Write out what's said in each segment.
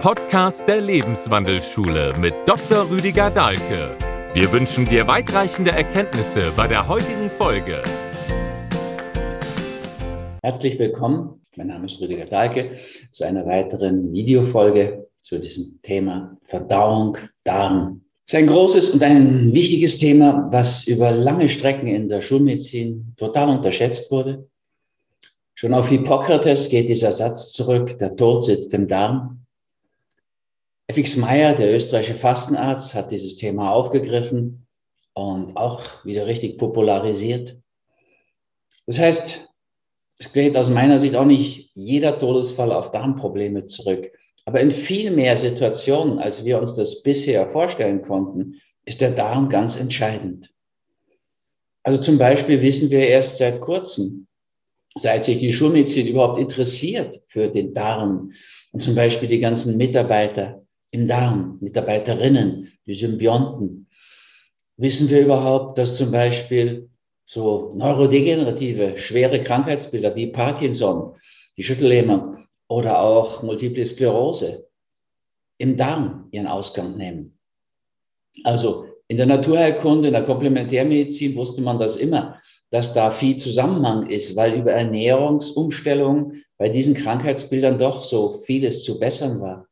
Podcast der Lebenswandelschule mit Dr. Rüdiger Dahlke. Wir wünschen dir weitreichende Erkenntnisse bei der heutigen Folge. Herzlich willkommen, mein Name ist Rüdiger Dahlke, zu einer weiteren Videofolge zu diesem Thema Verdauung, Darm. Es ist ein großes und ein wichtiges Thema, was über lange Strecken in der Schulmedizin total unterschätzt wurde. Schon auf Hippokrates geht dieser Satz zurück, der Tod sitzt im Darm. FX Meyer, der österreichische Fastenarzt, hat dieses Thema aufgegriffen und auch wieder richtig popularisiert. Das heißt, es geht aus meiner Sicht auch nicht jeder Todesfall auf Darmprobleme zurück. Aber in viel mehr Situationen, als wir uns das bisher vorstellen konnten, ist der Darm ganz entscheidend. Also zum Beispiel wissen wir erst seit kurzem, seit sich die Schulmedizin überhaupt interessiert für den Darm und zum Beispiel die ganzen Mitarbeiter im Darm, Mitarbeiterinnen, die Symbionten. Wissen wir überhaupt, dass zum Beispiel so neurodegenerative, schwere Krankheitsbilder wie Parkinson, die Schüttellähmung oder auch Multiple Sklerose im Darm ihren Ausgang nehmen? Also in der Naturheilkunde, in der Komplementärmedizin wusste man das immer, dass da viel Zusammenhang ist, weil über Ernährungsumstellung bei diesen Krankheitsbildern doch so vieles zu bessern war.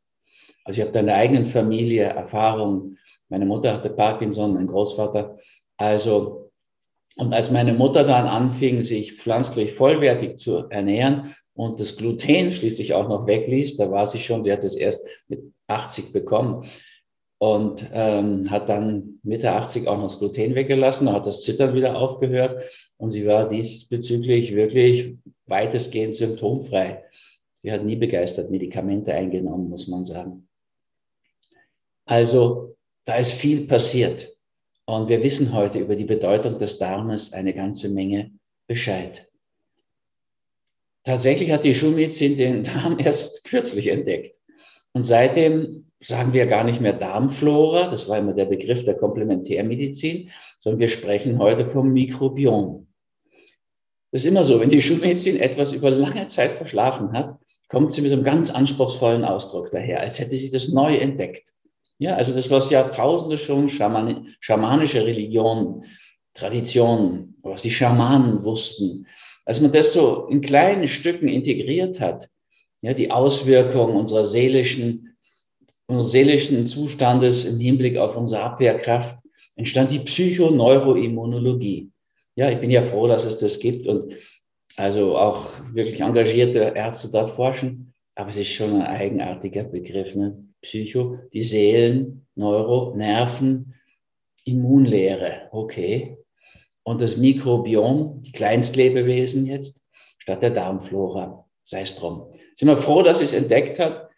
Also ich habe da in der eigenen Familie Erfahrung. Meine Mutter hatte Parkinson, mein Großvater. Also, und als meine Mutter dann anfing, sich pflanzlich vollwertig zu ernähren und das Gluten schließlich auch noch wegließ, da war sie schon, sie hat es erst mit 80 bekommen und ähm, hat dann Mitte 80 auch noch das Gluten weggelassen, hat das Zittern wieder aufgehört und sie war diesbezüglich wirklich weitestgehend symptomfrei. Sie hat nie begeistert Medikamente eingenommen, muss man sagen. Also da ist viel passiert. Und wir wissen heute über die Bedeutung des Darmes eine ganze Menge Bescheid. Tatsächlich hat die Schulmedizin den Darm erst kürzlich entdeckt. Und seitdem sagen wir gar nicht mehr Darmflora, das war immer der Begriff der Komplementärmedizin, sondern wir sprechen heute vom Mikrobiom. Das ist immer so, wenn die Schulmedizin etwas über lange Zeit verschlafen hat, kommt sie mit einem ganz anspruchsvollen Ausdruck daher, als hätte sie das neu entdeckt. Ja, also das, was Jahrtausende schon Schaman, schamanische Religionen, Traditionen, was die Schamanen wussten, als man das so in kleinen Stücken integriert hat, ja, die Auswirkungen unserer seelischen, unseres seelischen Zustandes im Hinblick auf unsere Abwehrkraft, entstand die Psychoneuroimmunologie. Ja, ich bin ja froh, dass es das gibt und also auch wirklich engagierte Ärzte dort forschen, aber es ist schon ein eigenartiger Begriff. Ne? Psycho, die Seelen, Neuro, Nerven, Immunlehre, okay. Und das Mikrobiom, die Kleinstlebewesen jetzt, statt der Darmflora, sei es drum. Sind wir froh, dass es entdeckt hat.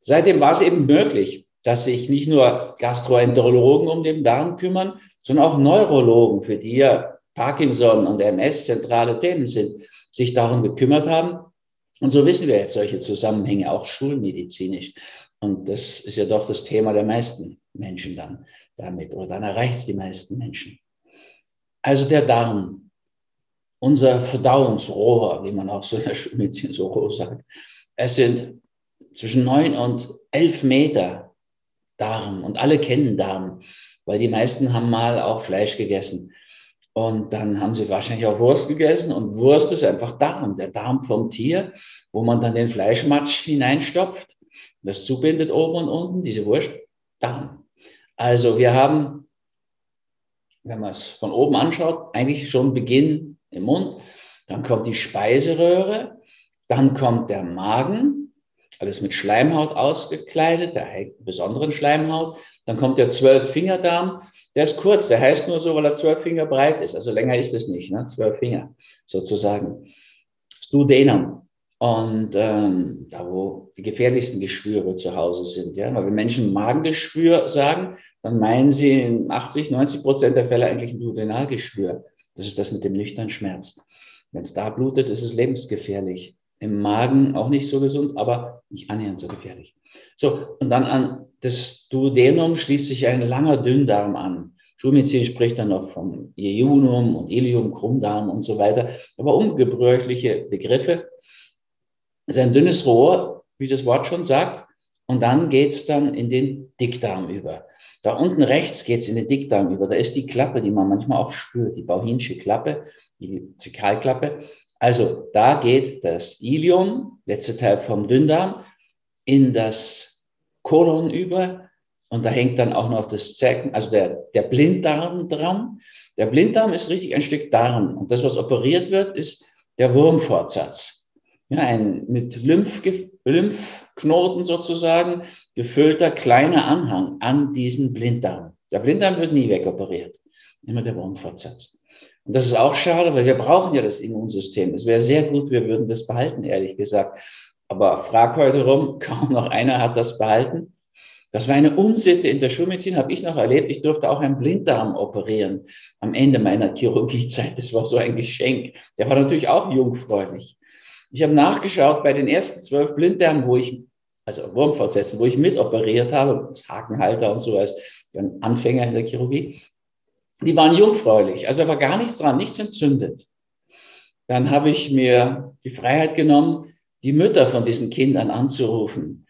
Seitdem war es eben möglich, dass sich nicht nur Gastroenterologen um den Darm kümmern, sondern auch Neurologen, für die ja Parkinson und MS zentrale Themen sind, sich darum gekümmert haben. Und so wissen wir jetzt solche Zusammenhänge auch schulmedizinisch. Und das ist ja doch das Thema der meisten Menschen dann damit, oder dann erreicht es die meisten Menschen. Also der Darm, unser Verdauungsrohr, wie man auch so in der Schulmedizin so sagt. Es sind zwischen neun und elf Meter Darm und alle kennen Darm, weil die meisten haben mal auch Fleisch gegessen. Und dann haben sie wahrscheinlich auch Wurst gegessen und Wurst ist einfach Darm, der Darm vom Tier, wo man dann den Fleischmatsch hineinstopft das zubindet oben und unten, diese Wurst, Darm. Also wir haben, wenn man es von oben anschaut, eigentlich schon Beginn im Mund, dann kommt die Speiseröhre, dann kommt der Magen, alles mit Schleimhaut ausgekleidet, der besonderen Schleimhaut, dann kommt der Zwölffingerdarm, der ist kurz, der heißt nur so, weil er zwölf Finger breit ist, also länger ist es nicht, ne? zwölf Finger sozusagen. Studenum, und ähm, da, wo die gefährlichsten Geschwüre zu Hause sind. Ja? Weil wenn Menschen Magengeschwür sagen, dann meinen sie in 80, 90 Prozent der Fälle eigentlich ein Duodenalgeschwür. Das ist das mit dem nüchternen Schmerz. Wenn es da blutet, ist es lebensgefährlich. Im Magen auch nicht so gesund, aber nicht annähernd so gefährlich. So, und dann an das Duodenum schließt sich ein langer Dünndarm an. Schulmedizin spricht dann noch vom Iunum und Ilium, Krummdarm und so weiter. Aber ungebräuchliche Begriffe. Es ist ein dünnes Rohr, wie das Wort schon sagt. und dann geht es dann in den Dickdarm über. Da unten rechts geht es in den Dickdarm über. Da ist die Klappe, die man manchmal auch spürt, die Bauhinsche Klappe, die Zäkalklappe. Also da geht das Ilium, letzte Teil vom Dünndarm, in das Kolon über. Und da hängt dann auch noch das Zäcken, also der, der Blinddarm dran. Der Blinddarm ist richtig ein Stück Darm. Und das, was operiert wird, ist der Wurmfortsatz. Ja, ein mit Lymph, Lymphknoten sozusagen gefüllter kleiner Anhang an diesen Blinddarm. Der Blinddarm wird nie wegoperiert. Immer der Wurmfortsatz. Und das ist auch schade, weil wir brauchen ja das Immunsystem. Es wäre sehr gut, wir würden das behalten, ehrlich gesagt. Aber frag heute rum, kaum noch einer hat das behalten. Das war eine Unsitte in der Schulmedizin, habe ich noch erlebt. Ich durfte auch einen Blinddarm operieren am Ende meiner Chirurgiezeit. Das war so ein Geschenk. Der war natürlich auch jungfräulich. Ich habe nachgeschaut bei den ersten zwölf Blinddarmen, wo ich, also Wurmfortsätzen, wo ich mitoperiert habe, Hakenhalter und so als Anfänger in der Chirurgie. Die waren jungfräulich, also war gar nichts dran, nichts entzündet. Dann habe ich mir die Freiheit genommen, die Mütter von diesen Kindern anzurufen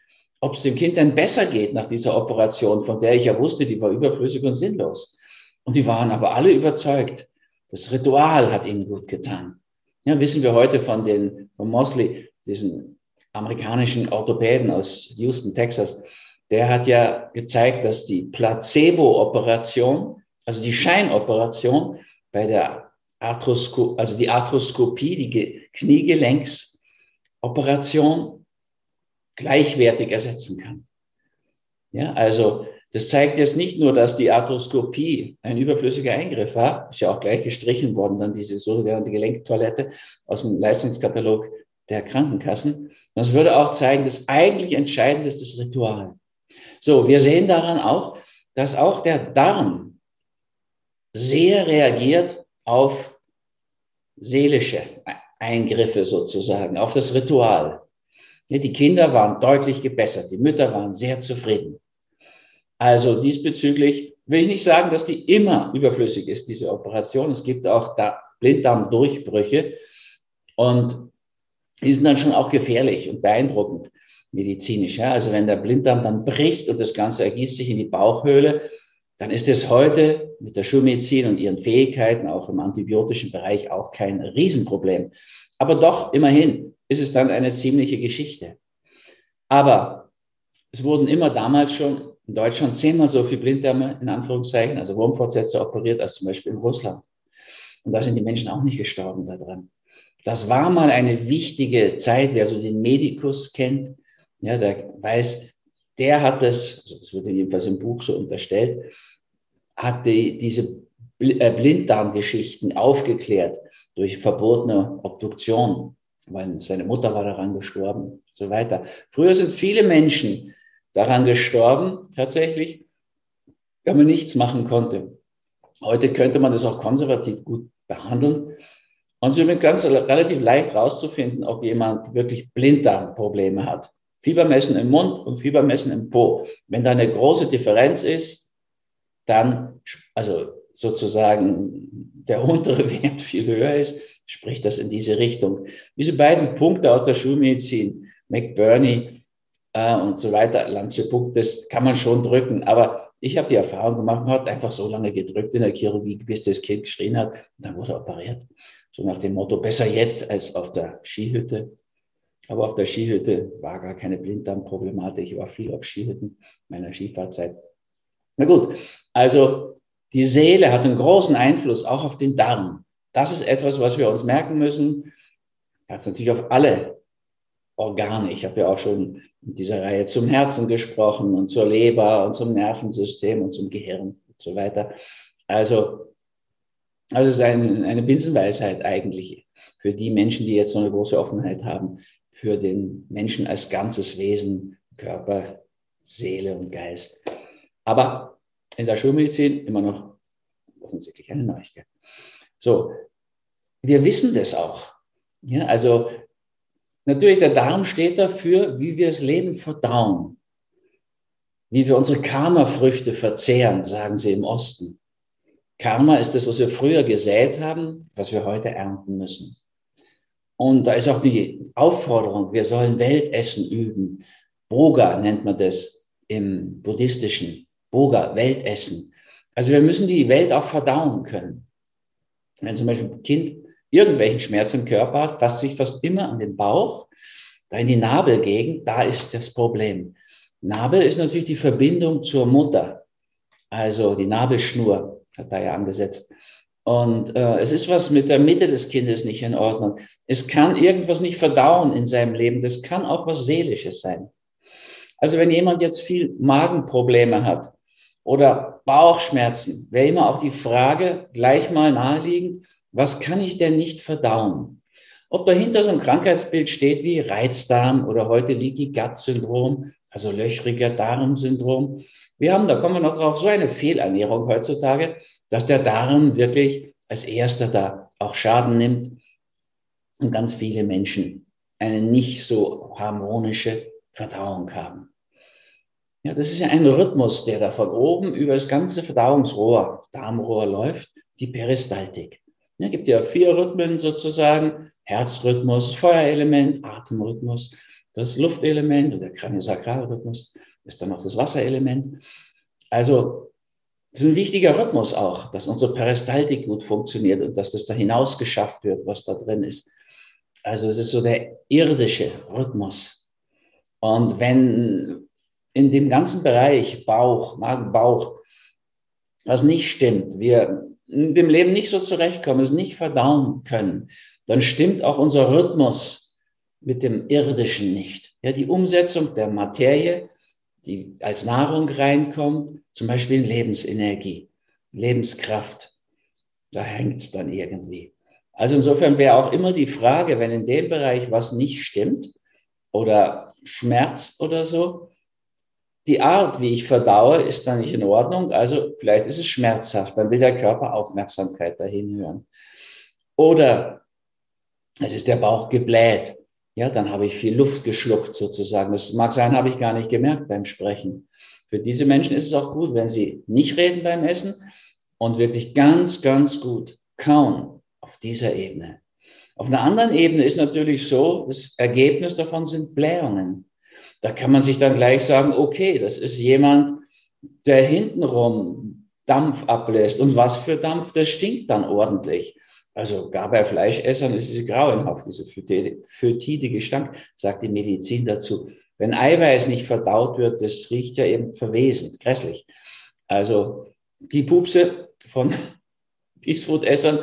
ob es dem Kind denn besser geht nach dieser Operation, von der ich ja wusste, die war überflüssig und sinnlos. Und die waren aber alle überzeugt, das Ritual hat ihnen gut getan. Ja, wissen wir heute von den, von Mosley, diesem amerikanischen Orthopäden aus Houston, Texas, der hat ja gezeigt, dass die Placebo-Operation, also die Scheinoperation bei der Arthroskopie, also die Arthroskopie, die Kniegelenksoperation, gleichwertig ersetzen kann. Ja, also das zeigt jetzt nicht nur, dass die Arthroskopie ein überflüssiger Eingriff war, ist ja auch gleich gestrichen worden, dann diese sogenannte Gelenktoilette aus dem Leistungskatalog der Krankenkassen. Das würde auch zeigen, dass eigentlich entscheidend ist das Ritual. So, wir sehen daran auch, dass auch der Darm sehr reagiert auf seelische Eingriffe sozusagen, auf das Ritual. Die Kinder waren deutlich gebessert, die Mütter waren sehr zufrieden. Also diesbezüglich will ich nicht sagen, dass die immer überflüssig ist, diese Operation. Es gibt auch da Blinddarmdurchbrüche und die sind dann schon auch gefährlich und beeindruckend medizinisch. Ja? Also wenn der Blinddarm dann bricht und das Ganze ergießt sich in die Bauchhöhle, dann ist es heute mit der Schulmedizin und ihren Fähigkeiten auch im antibiotischen Bereich auch kein Riesenproblem. Aber doch immerhin ist es dann eine ziemliche Geschichte. Aber es wurden immer damals schon in Deutschland zehnmal so viele Blinddarme, in Anführungszeichen, also Wurmfortsätze operiert, als zum Beispiel in Russland. Und da sind die Menschen auch nicht gestorben daran. Das war mal eine wichtige Zeit. Wer so den Medikus kennt, ja, der weiß, der hat das, also das wird jedenfalls im Buch so unterstellt, hat die, diese äh, Blinddarmgeschichten aufgeklärt durch verbotene Obduktion weil seine Mutter war daran gestorben und so weiter. Früher sind viele Menschen daran gestorben, tatsächlich, wenn man nichts machen konnte. Heute könnte man das auch konservativ gut behandeln. Und es ist ganz relativ leicht herauszufinden, ob jemand wirklich Blinddarmprobleme hat. Fiebermessen im Mund und Fiebermessen im Po. Wenn da eine große Differenz ist, dann, also sozusagen der untere Wert viel höher ist, spricht das in diese Richtung. Diese beiden Punkte aus der Schulmedizin, McBurney äh, und so weiter, Lanzepuk, das kann man schon drücken. Aber ich habe die Erfahrung gemacht, man hat einfach so lange gedrückt in der Chirurgie, bis das Kind geschrien hat und dann wurde operiert. So nach dem Motto, besser jetzt als auf der Skihütte. Aber auf der Skihütte war gar keine Blinddarmproblematik. Ich war viel auf Skihütten meiner Skifahrzeit. Na gut, also die Seele hat einen großen Einfluss auch auf den Darm. Das ist etwas, was wir uns merken müssen. Jetzt natürlich auf alle Organe. Ich habe ja auch schon in dieser Reihe zum Herzen gesprochen und zur Leber und zum Nervensystem und zum Gehirn und so weiter. Also, also es ist ein, eine Binsenweisheit eigentlich für die Menschen, die jetzt so eine große Offenheit haben, für den Menschen als ganzes Wesen, Körper, Seele und Geist. Aber in der Schulmedizin immer noch offensichtlich eine Neuigkeit. So, wir wissen das auch. Ja, also natürlich, der Darm steht dafür, wie wir das Leben verdauen, wie wir unsere Karma-Früchte verzehren, sagen sie im Osten. Karma ist das, was wir früher gesät haben, was wir heute ernten müssen. Und da ist auch die Aufforderung, wir sollen Weltessen üben. Boga nennt man das im buddhistischen. Boga, Weltessen. Also wir müssen die Welt auch verdauen können. Wenn zum Beispiel ein Kind irgendwelchen Schmerz im Körper hat, fasst sich fast immer an den Bauch, da in die Nabelgegend, da ist das Problem. Nabel ist natürlich die Verbindung zur Mutter, also die Nabelschnur hat da ja angesetzt. Und äh, es ist was mit der Mitte des Kindes nicht in Ordnung. Es kann irgendwas nicht verdauen in seinem Leben. Das kann auch was Seelisches sein. Also wenn jemand jetzt viel Magenprobleme hat oder Bauchschmerzen, wäre immer auch die Frage gleich mal naheliegend, was kann ich denn nicht verdauen? Ob dahinter so ein Krankheitsbild steht wie Reizdarm oder heute Leaky Gut Syndrom, also löchriger Darmsyndrom. Wir haben, da kommen wir noch drauf, so eine Fehlernährung heutzutage, dass der Darm wirklich als erster da auch Schaden nimmt und ganz viele Menschen eine nicht so harmonische Verdauung haben. Ja, das ist ja ein Rhythmus, der da von oben über das ganze Verdauungsrohr, Darmrohr läuft, die Peristaltik. Ja, gibt ja vier Rhythmen sozusagen, Herzrhythmus, Feuerelement, Atemrhythmus, das Luftelement oder der Kraniosakralrhythmus ist dann noch das Wasserelement. Also das ist ein wichtiger Rhythmus auch, dass unsere Peristaltik gut funktioniert und dass das da hinaus geschafft wird, was da drin ist. Also es ist so der irdische Rhythmus. Und wenn in dem ganzen Bereich Bauch, Magen, Bauch, was nicht stimmt, wir in dem Leben nicht so zurechtkommen, es nicht verdauen können, dann stimmt auch unser Rhythmus mit dem Irdischen nicht. Ja, die Umsetzung der Materie die als Nahrung reinkommt, zum Beispiel Lebensenergie, Lebenskraft. Da hängt es dann irgendwie. Also insofern wäre auch immer die Frage, wenn in dem Bereich was nicht stimmt oder schmerzt oder so, die Art, wie ich verdaue, ist dann nicht in Ordnung. Also vielleicht ist es schmerzhaft, dann will der Körper Aufmerksamkeit dahin hören. Oder es ist der Bauch gebläht ja, dann habe ich viel Luft geschluckt sozusagen. Das mag sein, habe ich gar nicht gemerkt beim Sprechen. Für diese Menschen ist es auch gut, wenn sie nicht reden beim Essen und wirklich ganz, ganz gut kauen auf dieser Ebene. Auf einer anderen Ebene ist natürlich so, das Ergebnis davon sind Blähungen. Da kann man sich dann gleich sagen, okay, das ist jemand, der hintenrum Dampf ablässt. Und was für Dampf, das stinkt dann ordentlich. Also gar bei Fleischessern ist es grauenhaft, diese fötide Gestank, sagt die Medizin dazu. Wenn Eiweiß nicht verdaut wird, das riecht ja eben verwesend, grässlich. Also die Pupse von Peacefood-Essern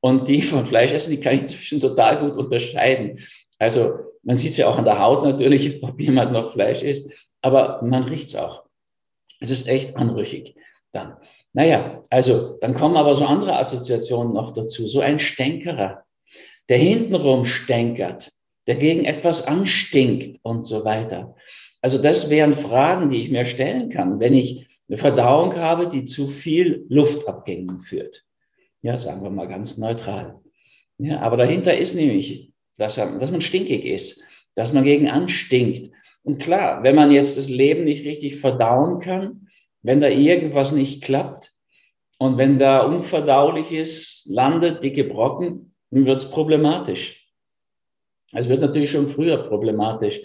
und die von Fleischessern, die kann ich inzwischen total gut unterscheiden. Also man sieht es ja auch an der Haut natürlich, ob jemand noch Fleisch isst, aber man riecht es auch. Es ist echt anrüchig dann. Naja, also dann kommen aber so andere Assoziationen noch dazu. So ein Stänkerer, der hintenrum stänkert, der gegen etwas anstinkt und so weiter. Also das wären Fragen, die ich mir stellen kann, wenn ich eine Verdauung habe, die zu viel Luftabgängen führt. Ja, sagen wir mal ganz neutral. Ja, aber dahinter ist nämlich, dass, dass man stinkig ist, dass man gegen anstinkt. Und klar, wenn man jetzt das Leben nicht richtig verdauen kann, wenn da irgendwas nicht klappt und wenn da Unverdauliches landet, dicke Brocken, dann wird es problematisch. Es wird natürlich schon früher problematisch.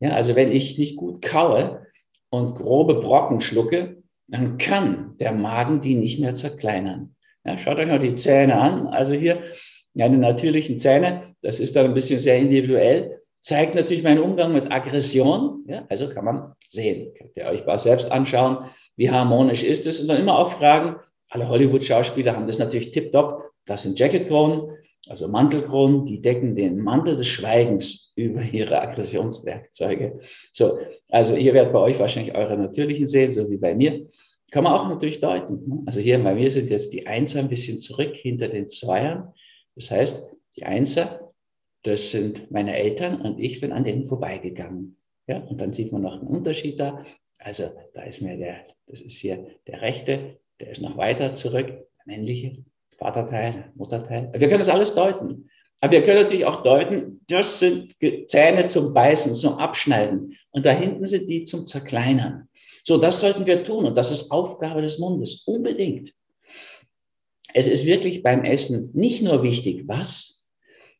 Ja, also wenn ich nicht gut kaue und grobe Brocken schlucke, dann kann der Magen die nicht mehr zerkleinern. Ja, schaut euch mal die Zähne an. Also hier meine natürlichen Zähne, das ist dann ein bisschen sehr individuell, zeigt natürlich meinen Umgang mit Aggression. Ja, also kann man sehen. Könnt ihr euch mal selbst anschauen wie harmonisch ist es? Und dann immer auch fragen, alle Hollywood-Schauspieler haben das natürlich tipptopp. Das sind Jacketkronen, also Mantelkronen, die decken den Mantel des Schweigens über ihre Aggressionswerkzeuge. So, also ihr werdet bei euch wahrscheinlich eure natürlichen sehen, so wie bei mir. Kann man auch natürlich deuten. Ne? Also hier bei mir sind jetzt die Einser ein bisschen zurück hinter den Zweiern. Das heißt, die Einser, das sind meine Eltern und ich bin an denen vorbeigegangen. Ja, und dann sieht man noch einen Unterschied da. Also da ist mir der das ist hier der rechte, der ist noch weiter zurück, der männliche Vaterteil, Mutterteil. Wir können das alles deuten. Aber wir können natürlich auch deuten, das sind Zähne zum Beißen, zum Abschneiden. Und da hinten sind die zum Zerkleinern. So, das sollten wir tun. Und das ist Aufgabe des Mundes. Unbedingt. Es ist wirklich beim Essen nicht nur wichtig, was,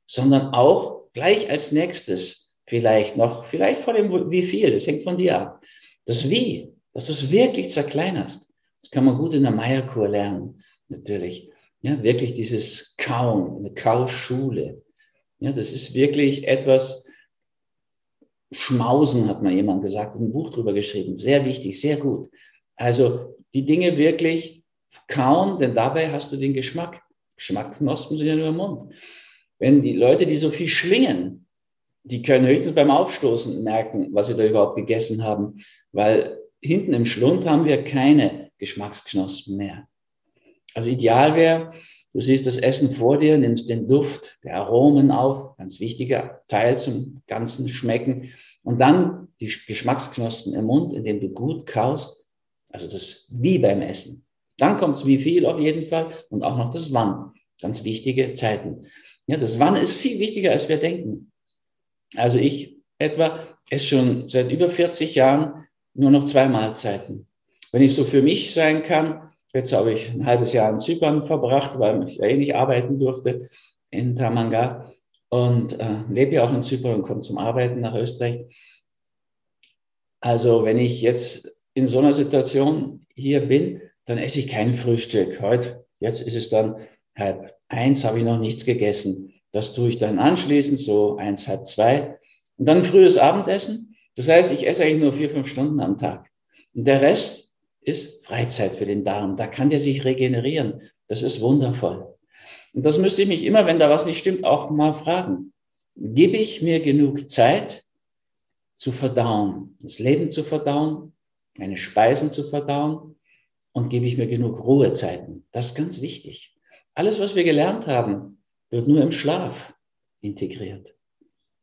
sondern auch gleich als nächstes, vielleicht noch, vielleicht vor dem wie viel, das hängt von dir ab. Das Wie, dass du es wirklich zerkleinerst, das kann man gut in der Meierkur lernen, natürlich. Ja, wirklich dieses Kauen, eine Kauschule. Ja, das ist wirklich etwas, Schmausen hat mal jemand gesagt, ein Buch drüber geschrieben. Sehr wichtig, sehr gut. Also die Dinge wirklich kauen, denn dabei hast du den Geschmack. Geschmackknospen sind ja nur im Mund. Wenn die Leute, die so viel schlingen, die können höchstens beim Aufstoßen merken, was sie da überhaupt gegessen haben, weil hinten im Schlund haben wir keine Geschmacksknospen mehr. Also ideal wäre, du siehst das Essen vor dir, nimmst den Duft der Aromen auf, ganz wichtiger Teil zum ganzen Schmecken, und dann die Geschmacksknospen im Mund, indem du gut kaust, also das wie beim Essen. Dann kommt es wie viel auf jeden Fall und auch noch das Wann, ganz wichtige Zeiten. Ja, das Wann ist viel wichtiger, als wir denken. Also ich etwa esse schon seit über 40 Jahren nur noch zwei Mahlzeiten. Wenn ich so für mich sein kann, jetzt habe ich ein halbes Jahr in Zypern verbracht, weil ich ja eh nicht arbeiten durfte in Tamanga und äh, lebe ja auch in Zypern und komme zum Arbeiten nach Österreich. Also wenn ich jetzt in so einer Situation hier bin, dann esse ich kein Frühstück. Heute, jetzt ist es dann halb eins, habe ich noch nichts gegessen. Das tue ich dann anschließend, so eins, halb zwei. Und dann frühes Abendessen. Das heißt, ich esse eigentlich nur vier, fünf Stunden am Tag. Und der Rest ist Freizeit für den Darm. Da kann der sich regenerieren. Das ist wundervoll. Und das müsste ich mich immer, wenn da was nicht stimmt, auch mal fragen. Gebe ich mir genug Zeit zu verdauen, das Leben zu verdauen, meine Speisen zu verdauen und gebe ich mir genug Ruhezeiten? Das ist ganz wichtig. Alles, was wir gelernt haben, wird nur im Schlaf integriert.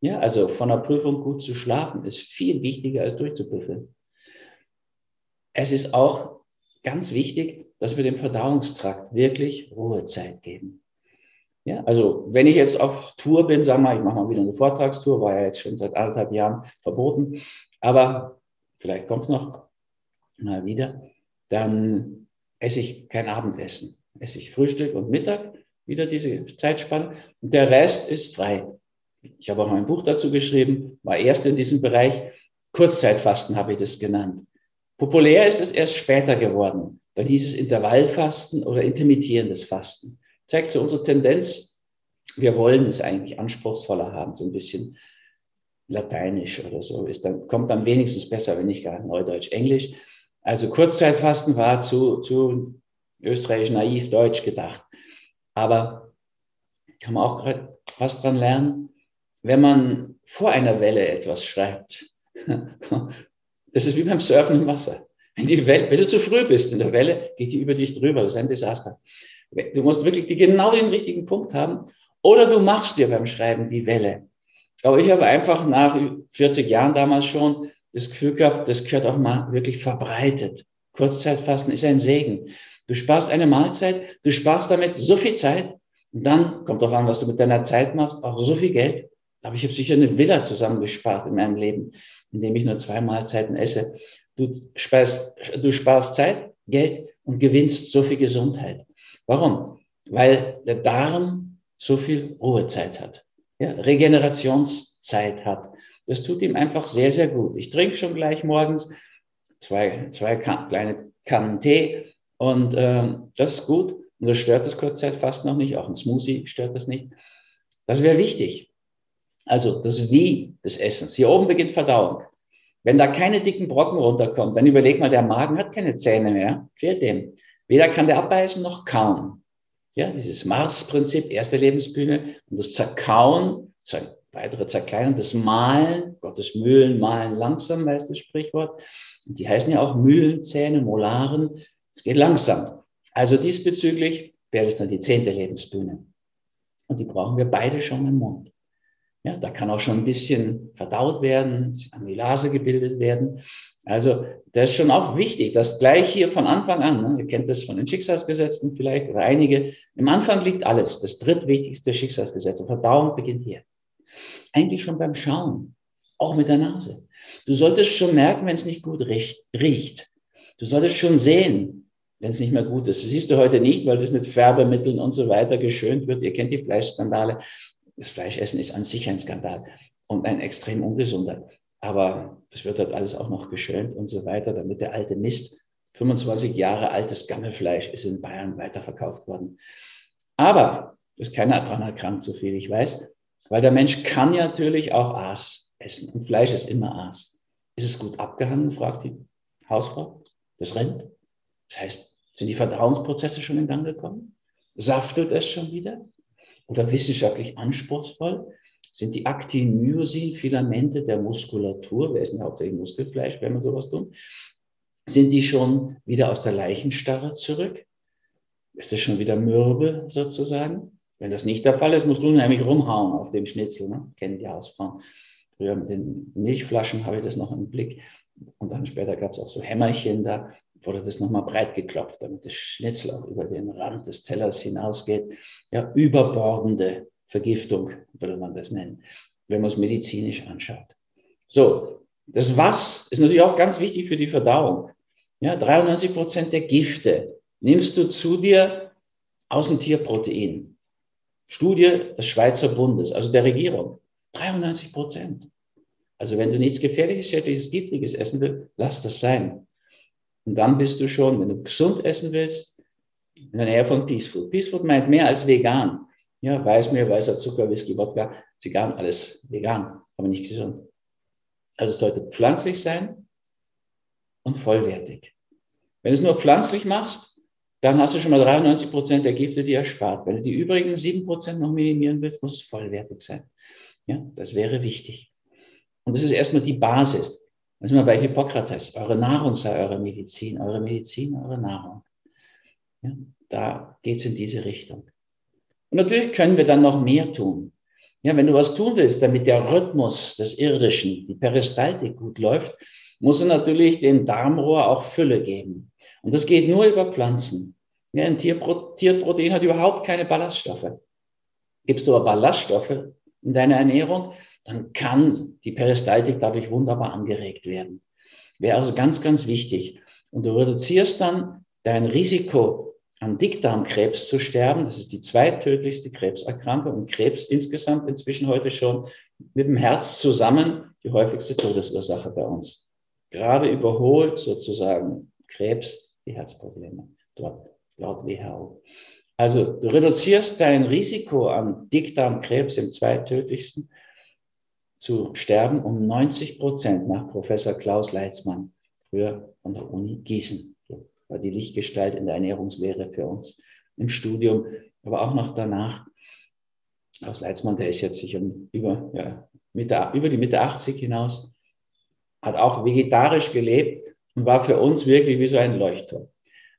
Ja, also von der Prüfung gut zu schlafen ist viel wichtiger als durchzubüffeln. Es ist auch ganz wichtig, dass wir dem Verdauungstrakt wirklich Ruhezeit geben. Ja, also wenn ich jetzt auf Tour bin, wir mal, ich mache mal wieder eine Vortragstour, war ja jetzt schon seit anderthalb Jahren verboten, aber vielleicht kommt es noch mal wieder, dann esse ich kein Abendessen. Esse ich Frühstück und Mittag, wieder diese Zeitspanne, und der Rest ist frei. Ich habe auch ein Buch dazu geschrieben, war erst in diesem Bereich. Kurzzeitfasten habe ich das genannt. Populär ist es erst später geworden. Dann hieß es Intervallfasten oder intermittierendes Fasten zeigt so unsere Tendenz. Wir wollen es eigentlich anspruchsvoller haben, so ein bisschen lateinisch oder so. Ist dann, kommt dann wenigstens besser, wenn nicht gar Neudeutsch, Englisch. Also Kurzzeitfasten war zu, zu österreichisch naiv Deutsch gedacht. Aber kann man auch was dran lernen, wenn man vor einer Welle etwas schreibt. Das ist wie beim Surfen im Wasser. Wenn, die Welle, wenn du zu früh bist in der Welle, geht die über dich drüber. Das ist ein Desaster. Du musst wirklich die, genau den richtigen Punkt haben. Oder du machst dir beim Schreiben die Welle. Aber ich habe einfach nach 40 Jahren damals schon das Gefühl gehabt, das gehört auch mal wirklich verbreitet. Kurzzeitfasten ist ein Segen. Du sparst eine Mahlzeit, du sparst damit so viel Zeit und dann kommt auch an, was du mit deiner Zeit machst, auch so viel Geld. Aber ich habe sicher eine Villa zusammengespart in meinem Leben, indem ich nur zwei Mahlzeiten esse. Du sparst, du sparst Zeit, Geld und gewinnst so viel Gesundheit. Warum? Weil der Darm so viel Ruhezeit hat, ja, Regenerationszeit hat. Das tut ihm einfach sehr, sehr gut. Ich trinke schon gleich morgens zwei, zwei kleine Kannen Tee und ähm, das ist gut. Und das stört das Kurzzeit fast noch nicht. Auch ein Smoothie stört das nicht. Das wäre wichtig. Also das Wie des Essens. Hier oben beginnt Verdauung. Wenn da keine dicken Brocken runterkommen, dann überleg mal, der Magen hat keine Zähne mehr, fehlt dem. Weder kann der abbeißen noch kauen. Ja, dieses Mars-Prinzip, erste Lebensbühne und das Zerkauen, weitere Zerkleinern, das Malen, Gottes Mühlen malen langsam, heißt das Sprichwort. Und die heißen ja auch Mühlenzähne, Molaren. Es geht langsam. Also diesbezüglich wäre es dann die zehnte Lebensbühne. Und die brauchen wir beide schon im Mund. Ja, da kann auch schon ein bisschen verdaut werden, Amylase gebildet werden. Also das ist schon auch wichtig, dass gleich hier von Anfang an, ne, ihr kennt das von den Schicksalsgesetzen vielleicht oder einige, im Anfang liegt alles, das drittwichtigste Schicksalsgesetz. Und Verdauung beginnt hier. Eigentlich schon beim Schauen, auch mit der Nase. Du solltest schon merken, wenn es nicht gut riecht. Du solltest schon sehen, wenn es nicht mehr gut ist. Das siehst du heute nicht, weil das mit Färbemitteln und so weiter geschönt wird. Ihr kennt die Fleischskandale. Das Fleischessen ist an sich ein Skandal. und ein extrem ungesunder. Aber das wird halt alles auch noch geschönt und so weiter, damit der alte Mist, 25 Jahre altes Gammelfleisch, ist in Bayern weiterverkauft worden. Aber ist keiner daran erkrankt, so viel ich weiß, weil der Mensch kann ja natürlich auch Aas essen und Fleisch ist immer Aas. Ist es gut abgehangen, fragt die Hausfrau. Das rennt. Das heißt, sind die Verdauungsprozesse schon in Gang gekommen? Saftet es schon wieder? Oder wissenschaftlich anspruchsvoll? Sind die Actin-Myosin-Filamente der Muskulatur, wir essen ja hauptsächlich Muskelfleisch, wenn wir sowas tun, sind die schon wieder aus der Leichenstarre zurück? Ist das schon wieder mürbe sozusagen? Wenn das nicht der Fall ist, musst du nämlich rumhauen auf dem Schnitzel. Ne? Kennen die Hausfrauen. Früher mit den Milchflaschen habe ich das noch im Blick. Und dann später gab es auch so Hämmerchen, da wurde das nochmal breit geklopft, damit das Schnitzel auch über den Rand des Tellers hinausgeht. Ja, überbordende Vergiftung würde man das nennen, wenn man es medizinisch anschaut. So, das Was ist natürlich auch ganz wichtig für die Verdauung. Ja, 93 Prozent der Gifte nimmst du zu dir aus dem Tierprotein. Studie des Schweizer Bundes, also der Regierung. 93 Prozent. Also wenn du nichts Gefährliches, Schädliches, Giftiges essen willst, lass das sein. Und dann bist du schon, wenn du gesund essen willst, in der Nähe von Peace Food. Peace Food meint mehr als vegan. Ja, Weißmehl, weißer Zucker, Whisky, Wodka, Zigarren, alles vegan, aber nicht gesund. Also es sollte pflanzlich sein und vollwertig. Wenn du es nur pflanzlich machst, dann hast du schon mal 93 Prozent der Gifte, die erspart. Wenn du die übrigen 7 Prozent noch minimieren willst, muss es vollwertig sein. Ja, das wäre wichtig. Und das ist erstmal die Basis. Da sind wir bei Hippokrates. Eure Nahrung sei eure Medizin, eure Medizin, eure Nahrung. Ja, da geht es in diese Richtung. Und natürlich können wir dann noch mehr tun. Ja, wenn du was tun willst, damit der Rhythmus des Irdischen, die Peristaltik gut läuft, muss er natürlich dem Darmrohr auch Fülle geben. Und das geht nur über Pflanzen. Ja, ein Tierpro Tierprotein hat überhaupt keine Ballaststoffe. Gibst du aber Ballaststoffe in deiner Ernährung, dann kann die Peristaltik dadurch wunderbar angeregt werden. Wäre also ganz, ganz wichtig. Und du reduzierst dann dein Risiko, an Dickdarmkrebs zu sterben. Das ist die zweittödlichste Krebserkrankung und Krebs insgesamt inzwischen heute schon mit dem Herz zusammen die häufigste Todesursache bei uns. Gerade überholt sozusagen Krebs die Herzprobleme dort laut WHO. Also du reduzierst dein Risiko an Dickdarmkrebs im zweittödlichsten zu sterben um 90 Prozent nach Professor Klaus Leitzmann, früher von der Uni Gießen. War die Lichtgestalt in der Ernährungslehre für uns im Studium, aber auch noch danach. Klaus Leitzmann, der ist jetzt sicher über, ja, Mitte, über die Mitte 80 hinaus, hat auch vegetarisch gelebt und war für uns wirklich wie so ein Leuchtturm.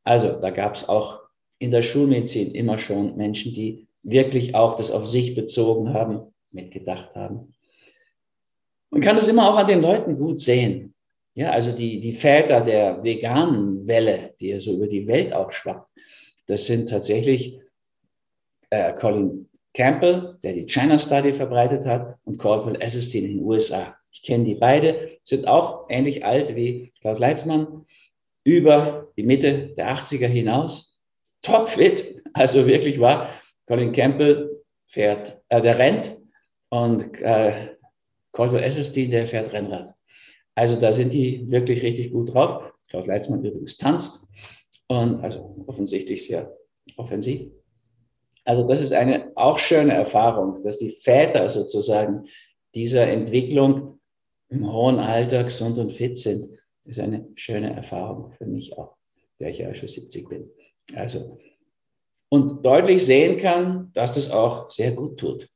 Also da gab es auch in der Schulmedizin immer schon Menschen, die wirklich auch das auf sich bezogen haben, mitgedacht haben. Man kann es immer auch an den Leuten gut sehen. Ja, also die, die Väter der veganen Welle, die ja so über die Welt auch schwappt, das sind tatsächlich äh, Colin Campbell, der die China Study verbreitet hat, und Caldwell Esselstyn in den USA. Ich kenne die beide, sind auch ähnlich alt wie Klaus Leitzmann, über die Mitte der 80er hinaus, topfit, also wirklich war. Colin Campbell fährt, äh, der rennt und äh, Caldwell SSD, der fährt Rennrad. Also da sind die wirklich richtig gut drauf. Klaus Leitzmann übrigens tanzt und also offensichtlich sehr offensiv. Also das ist eine auch schöne Erfahrung, dass die Väter sozusagen dieser Entwicklung im hohen Alter gesund und fit sind. Ist eine schöne Erfahrung für mich auch, der ich ja schon 70 bin. Also, und deutlich sehen kann, dass das auch sehr gut tut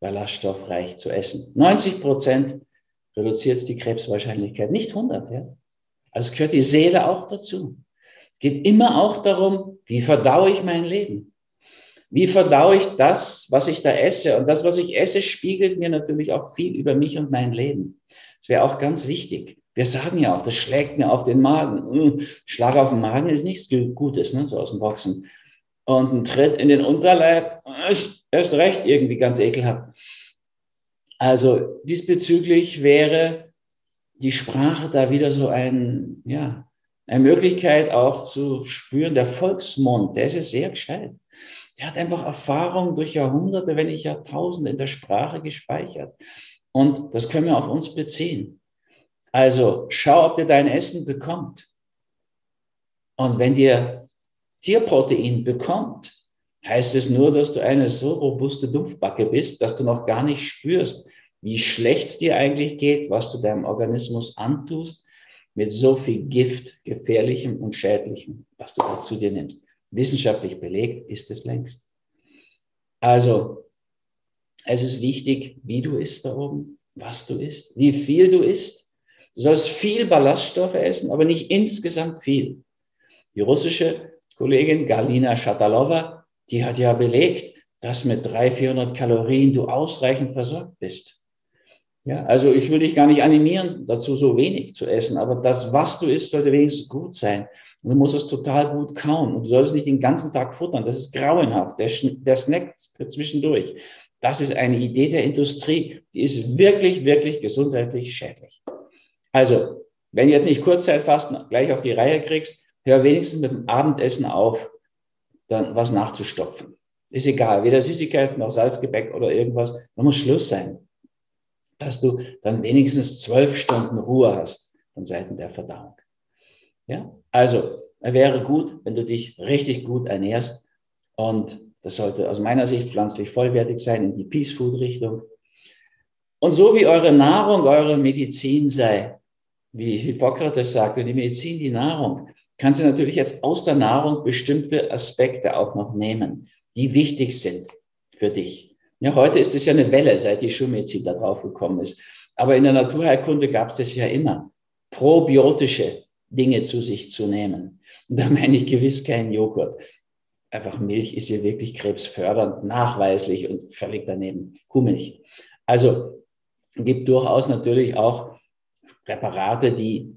ballaststoffreich zu essen. 90 Prozent reduziert die Krebswahrscheinlichkeit, nicht 100. Ja? Also gehört die Seele auch dazu. Geht immer auch darum, wie verdaue ich mein Leben? Wie verdaue ich das, was ich da esse? Und das, was ich esse, spiegelt mir natürlich auch viel über mich und mein Leben. Das wäre auch ganz wichtig. Wir sagen ja auch, das schlägt mir auf den Magen. Hm, Schlag auf den Magen ist nichts Gutes, ne? so aus dem Boxen und ein Tritt in den Unterleib, erst recht irgendwie ganz ekelhaft. Also diesbezüglich wäre die Sprache da wieder so ein, ja, eine Möglichkeit auch zu spüren. Der Volksmund, der ist sehr gescheit. Der hat einfach Erfahrung durch Jahrhunderte, wenn nicht Jahrtausende in der Sprache gespeichert. Und das können wir auf uns beziehen. Also schau, ob dir dein Essen bekommt. Und wenn dir Tierprotein bekommt, heißt es nur, dass du eine so robuste Dumpfbacke bist, dass du noch gar nicht spürst, wie schlecht es dir eigentlich geht, was du deinem Organismus antust, mit so viel Gift, gefährlichem und schädlichem, was du da zu dir nimmst. Wissenschaftlich belegt ist es längst. Also, es ist wichtig, wie du isst da oben, was du isst, wie viel du isst. Du sollst viel Ballaststoffe essen, aber nicht insgesamt viel. Die russische Kollegin Galina Shatalova, die hat ja belegt, dass mit 300, 400 Kalorien du ausreichend versorgt bist. Ja, also ich will dich gar nicht animieren, dazu so wenig zu essen, aber das, was du isst, sollte wenigstens gut sein. Und du musst es total gut kauen. Und du sollst nicht den ganzen Tag futtern. Das ist grauenhaft. Der, der Snack zwischendurch. Das ist eine Idee der Industrie. Die ist wirklich, wirklich gesundheitlich schädlich. Also, wenn du jetzt nicht Kurzzeitfasten gleich auf die Reihe kriegst, hör wenigstens mit dem Abendessen auf, dann was nachzustopfen. Ist egal, weder Süßigkeiten noch Salzgebäck oder irgendwas. Da muss Schluss sein dass du dann wenigstens zwölf Stunden Ruhe hast von Seiten der Verdauung. Ja, also wäre gut, wenn du dich richtig gut ernährst und das sollte aus meiner Sicht pflanzlich vollwertig sein in die Peace Food Richtung. Und so wie eure Nahrung eure Medizin sei, wie Hippokrates sagte, die Medizin die Nahrung, kannst du natürlich jetzt aus der Nahrung bestimmte Aspekte auch noch nehmen, die wichtig sind für dich. Ja, heute ist es ja eine Welle, seit die Schulmedizin da drauf gekommen ist. Aber in der Naturheilkunde gab es das ja immer. Probiotische Dinge zu sich zu nehmen. Und da meine ich gewiss keinen Joghurt. Einfach Milch ist hier wirklich krebsfördernd, nachweislich und völlig daneben. Kuhmilch. Also gibt durchaus natürlich auch Präparate, die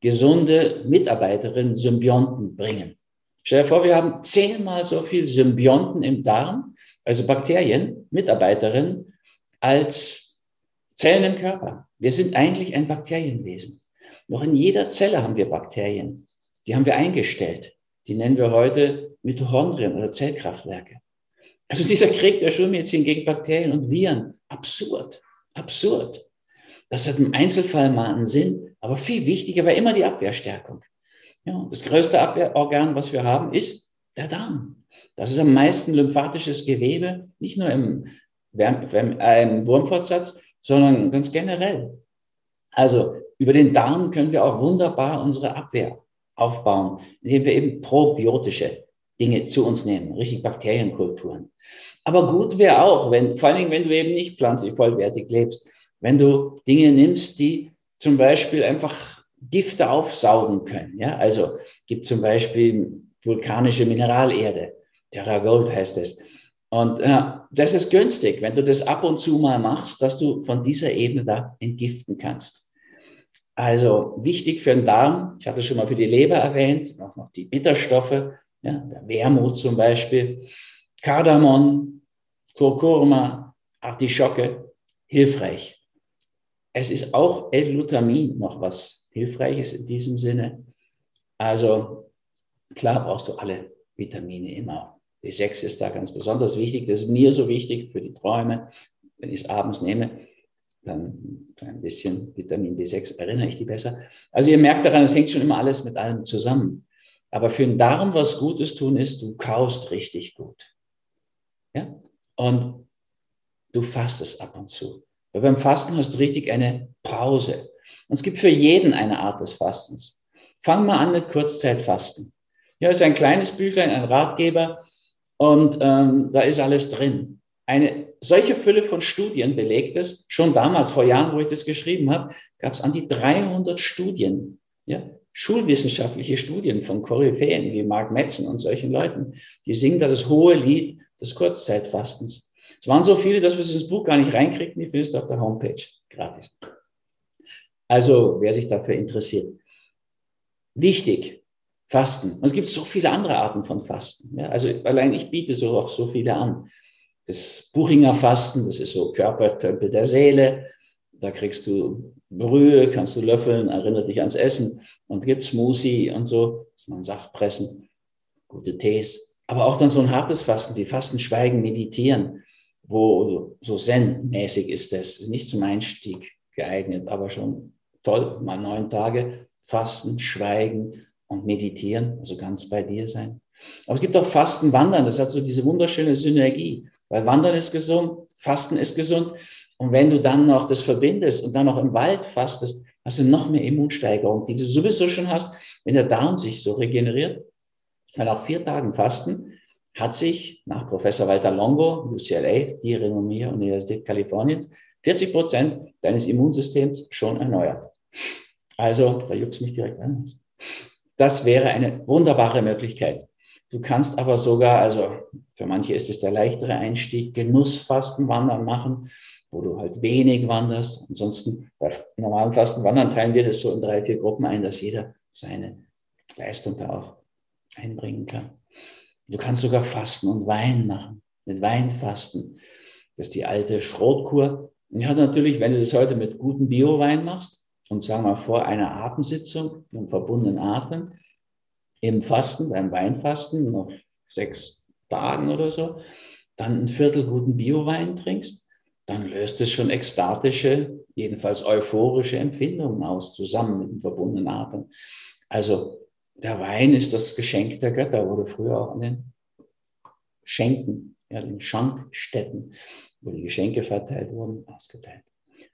gesunde Mitarbeiterinnen, Symbionten bringen. Stell dir vor, wir haben zehnmal so viel Symbionten im Darm also Bakterien, Mitarbeiterinnen, als Zellen im Körper. Wir sind eigentlich ein Bakterienwesen. Noch in jeder Zelle haben wir Bakterien. Die haben wir eingestellt. Die nennen wir heute Mitochondrien oder Zellkraftwerke. Also dieser Krieg der Schulmedizin gegen Bakterien und Viren, absurd, absurd. Das hat im Einzelfall mal einen Sinn, aber viel wichtiger war immer die Abwehrstärkung. Ja, das größte Abwehrorgan, was wir haben, ist der Darm. Das ist am meisten lymphatisches Gewebe, nicht nur im, äh, im Wurmfortsatz, sondern ganz generell. Also über den Darm können wir auch wunderbar unsere Abwehr aufbauen, indem wir eben probiotische Dinge zu uns nehmen, richtig Bakterienkulturen. Aber gut wäre auch, wenn, vor allen Dingen, wenn du eben nicht pflanzlich vollwertig lebst, wenn du Dinge nimmst, die zum Beispiel einfach Gifte aufsaugen können. Ja, also gibt zum Beispiel vulkanische Mineralerde Terra Gold heißt es. Und äh, das ist günstig, wenn du das ab und zu mal machst, dass du von dieser Ebene da entgiften kannst. Also wichtig für den Darm, ich hatte schon mal für die Leber erwähnt, auch noch die Bitterstoffe, ja, der Wermut zum Beispiel, Kardamom, Kurkuma, Artischocke, hilfreich. Es ist auch L-Glutamin noch was Hilfreiches in diesem Sinne. Also klar brauchst du alle Vitamine immer. B6 ist da ganz besonders wichtig. Das ist mir so wichtig für die Träume. Wenn ich es abends nehme, dann ein bisschen Vitamin B6 erinnere ich die besser. Also ihr merkt daran, es hängt schon immer alles mit allem zusammen. Aber für den Darm was Gutes tun ist, du kaust richtig gut. Ja? Und du fastest ab und zu. Weil beim Fasten hast du richtig eine Pause. Und es gibt für jeden eine Art des Fastens. Fang mal an mit Kurzzeitfasten. Hier ist ein kleines Büchlein, ein Ratgeber, und ähm, da ist alles drin. Eine solche Fülle von Studien belegt es. Schon damals, vor Jahren, wo ich das geschrieben habe, gab es an die 300 Studien, ja, schulwissenschaftliche Studien von Koryphäen wie Mark Metzen und solchen Leuten. Die singen da das hohe Lied des Kurzzeitfastens. Es waren so viele, dass wir es ins Buch gar nicht reinkriegten. Die findest du auf der Homepage gratis. Also, wer sich dafür interessiert. Wichtig, Fasten. Und es gibt so viele andere Arten von Fasten. Ja, also allein ich biete so auch so viele an. Das Buchinger Fasten, das ist so Körpertempel der Seele. Da kriegst du Brühe, kannst du löffeln, erinnert dich ans Essen und gibt Smoothie und so, dass man Saft pressen, gute Tees. Aber auch dann so ein hartes Fasten, wie Fasten, Schweigen, Meditieren. wo so Zen-mäßig ist das, ist nicht zum Einstieg geeignet, aber schon toll, mal neun Tage fasten, schweigen und meditieren, also ganz bei dir sein. Aber es gibt auch Fasten, Wandern, das hat so diese wunderschöne Synergie, weil Wandern ist gesund, Fasten ist gesund und wenn du dann noch das verbindest und dann noch im Wald fastest, hast du noch mehr Immunsteigerung, die du sowieso schon hast, wenn der Darm sich so regeneriert. Weil nach vier Tagen Fasten hat sich nach Professor Walter Longo, UCLA, die renommierte Universität Kaliforniens, 40 Prozent deines Immunsystems schon erneuert. Also, da juckt es mich direkt an. Das wäre eine wunderbare Möglichkeit. Du kannst aber sogar, also für manche ist es der leichtere Einstieg, Genussfasten wandern machen, wo du halt wenig wanderst. Ansonsten bei normalen Fastenwandern teilen wir das so in drei, vier Gruppen ein, dass jeder seine Leistung da auch einbringen kann. Du kannst sogar Fasten und Wein machen, mit Wein fasten. Das ist die alte Schrotkur. Und ja, natürlich, wenn du das heute mit gutem Bio-Wein machst und sagen wir vor einer Atemsitzung, einem verbundenen Atem, im Fasten, beim Weinfasten, noch sechs Tagen oder so, dann ein Viertel guten Bio-Wein trinkst, dann löst es schon ekstatische, jedenfalls euphorische Empfindungen aus, zusammen mit dem verbundenen Atem. Also der Wein ist das Geschenk der Götter, wurde früher auch an den Schenken, ja, den Schankstätten, wo die Geschenke verteilt wurden, ausgeteilt.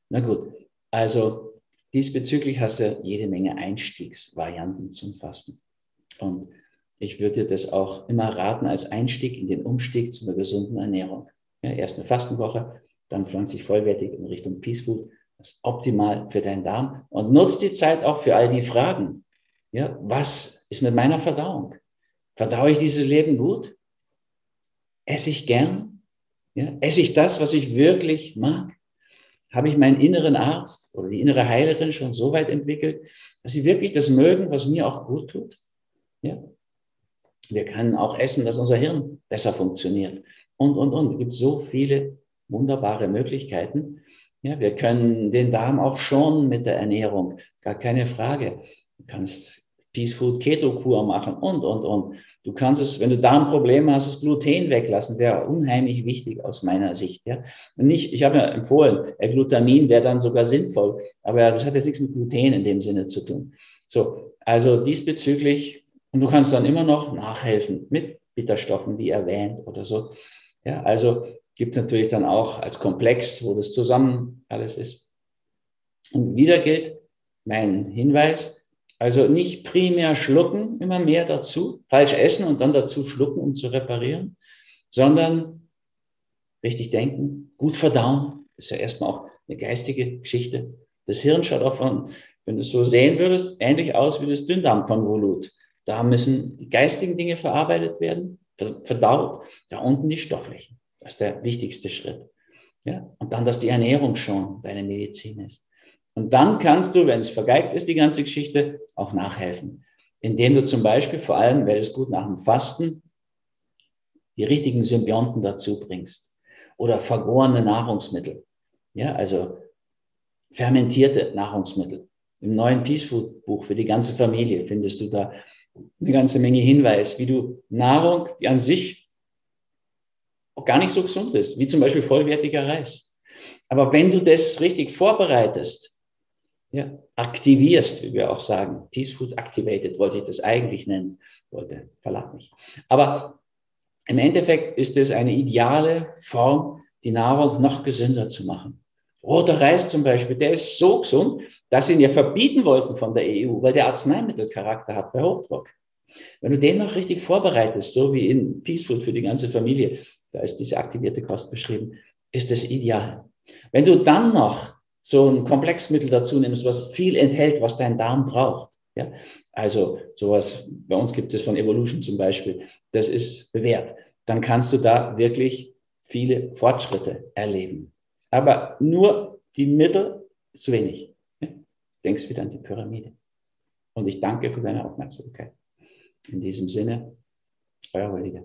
Na gut, also diesbezüglich hast du jede Menge Einstiegsvarianten zum Fasten. Und ich würde dir das auch immer raten als Einstieg in den Umstieg zu einer gesunden Ernährung. Ja, erst eine Fastenwoche, dann pflanzlich vollwertig in Richtung Peace Food. Das ist optimal für deinen Darm. Und nutzt die Zeit auch für all die Fragen. Ja, was ist mit meiner Verdauung? Verdaue ich dieses Leben gut? Esse ich gern? Ja, esse ich das, was ich wirklich mag? Habe ich meinen inneren Arzt oder die innere Heilerin schon so weit entwickelt, dass sie wirklich das mögen, was mir auch gut tut? Ja. Wir können auch essen, dass unser Hirn besser funktioniert. Und, und, und. Es gibt so viele wunderbare Möglichkeiten. Ja, wir können den Darm auch schon mit der Ernährung. Gar keine Frage. Du kannst Peace Food Keto Kur machen und, und, und. Du kannst es, wenn du Darmprobleme hast, das Gluten weglassen, wäre unheimlich wichtig aus meiner Sicht. Ja? Nicht, ich habe ja empfohlen, Glutamin wäre dann sogar sinnvoll, aber das hat jetzt nichts mit Gluten in dem Sinne zu tun. So, also diesbezüglich, und du kannst dann immer noch nachhelfen mit Bitterstoffen, wie erwähnt oder so. Ja, also gibt es natürlich dann auch als Komplex, wo das zusammen alles ist. Und wieder gilt mein Hinweis, also nicht primär schlucken, immer mehr dazu, falsch essen und dann dazu schlucken, um zu reparieren, sondern richtig denken, gut verdauen. Das ist ja erstmal auch eine geistige Geschichte. Das Hirn schaut auch von, wenn du es so sehen würdest, ähnlich aus wie das Dünndarmkonvolut. Da müssen die geistigen Dinge verarbeitet werden, verdaut, da unten die stofflichen. Das ist der wichtigste Schritt. Ja? Und dann, dass die Ernährung schon deine Medizin ist. Und dann kannst du, wenn es vergeigt ist, die ganze Geschichte, auch nachhelfen. Indem du zum Beispiel, vor allem wäre es gut nach dem Fasten, die richtigen Symbionten dazu bringst. Oder vergorene Nahrungsmittel. Ja, also fermentierte Nahrungsmittel. Im neuen Peace Food Buch für die ganze Familie findest du da eine ganze Menge Hinweis, wie du Nahrung, die an sich auch gar nicht so gesund ist, wie zum Beispiel vollwertiger Reis. Aber wenn du das richtig vorbereitest, ja, aktivierst, wie wir auch sagen. Peace Food Activated wollte ich das eigentlich nennen, wollte Verlag nicht. Aber im Endeffekt ist es eine ideale Form, die Nahrung noch gesünder zu machen. Roter Reis zum Beispiel, der ist so gesund, dass sie ihn ja verbieten wollten von der EU, weil der Arzneimittelcharakter hat bei Hochdruck. Wenn du den noch richtig vorbereitest, so wie in Peace Food für die ganze Familie, da ist diese aktivierte Kost beschrieben, ist das ideal. Wenn du dann noch so ein Komplexmittel dazu nimmst, was viel enthält, was dein Darm braucht. Ja? Also sowas, bei uns gibt es von Evolution zum Beispiel, das ist bewährt. Dann kannst du da wirklich viele Fortschritte erleben. Aber nur die Mittel zu wenig. Denkst wieder an die Pyramide. Und ich danke für deine Aufmerksamkeit. In diesem Sinne, euer Rüdiger.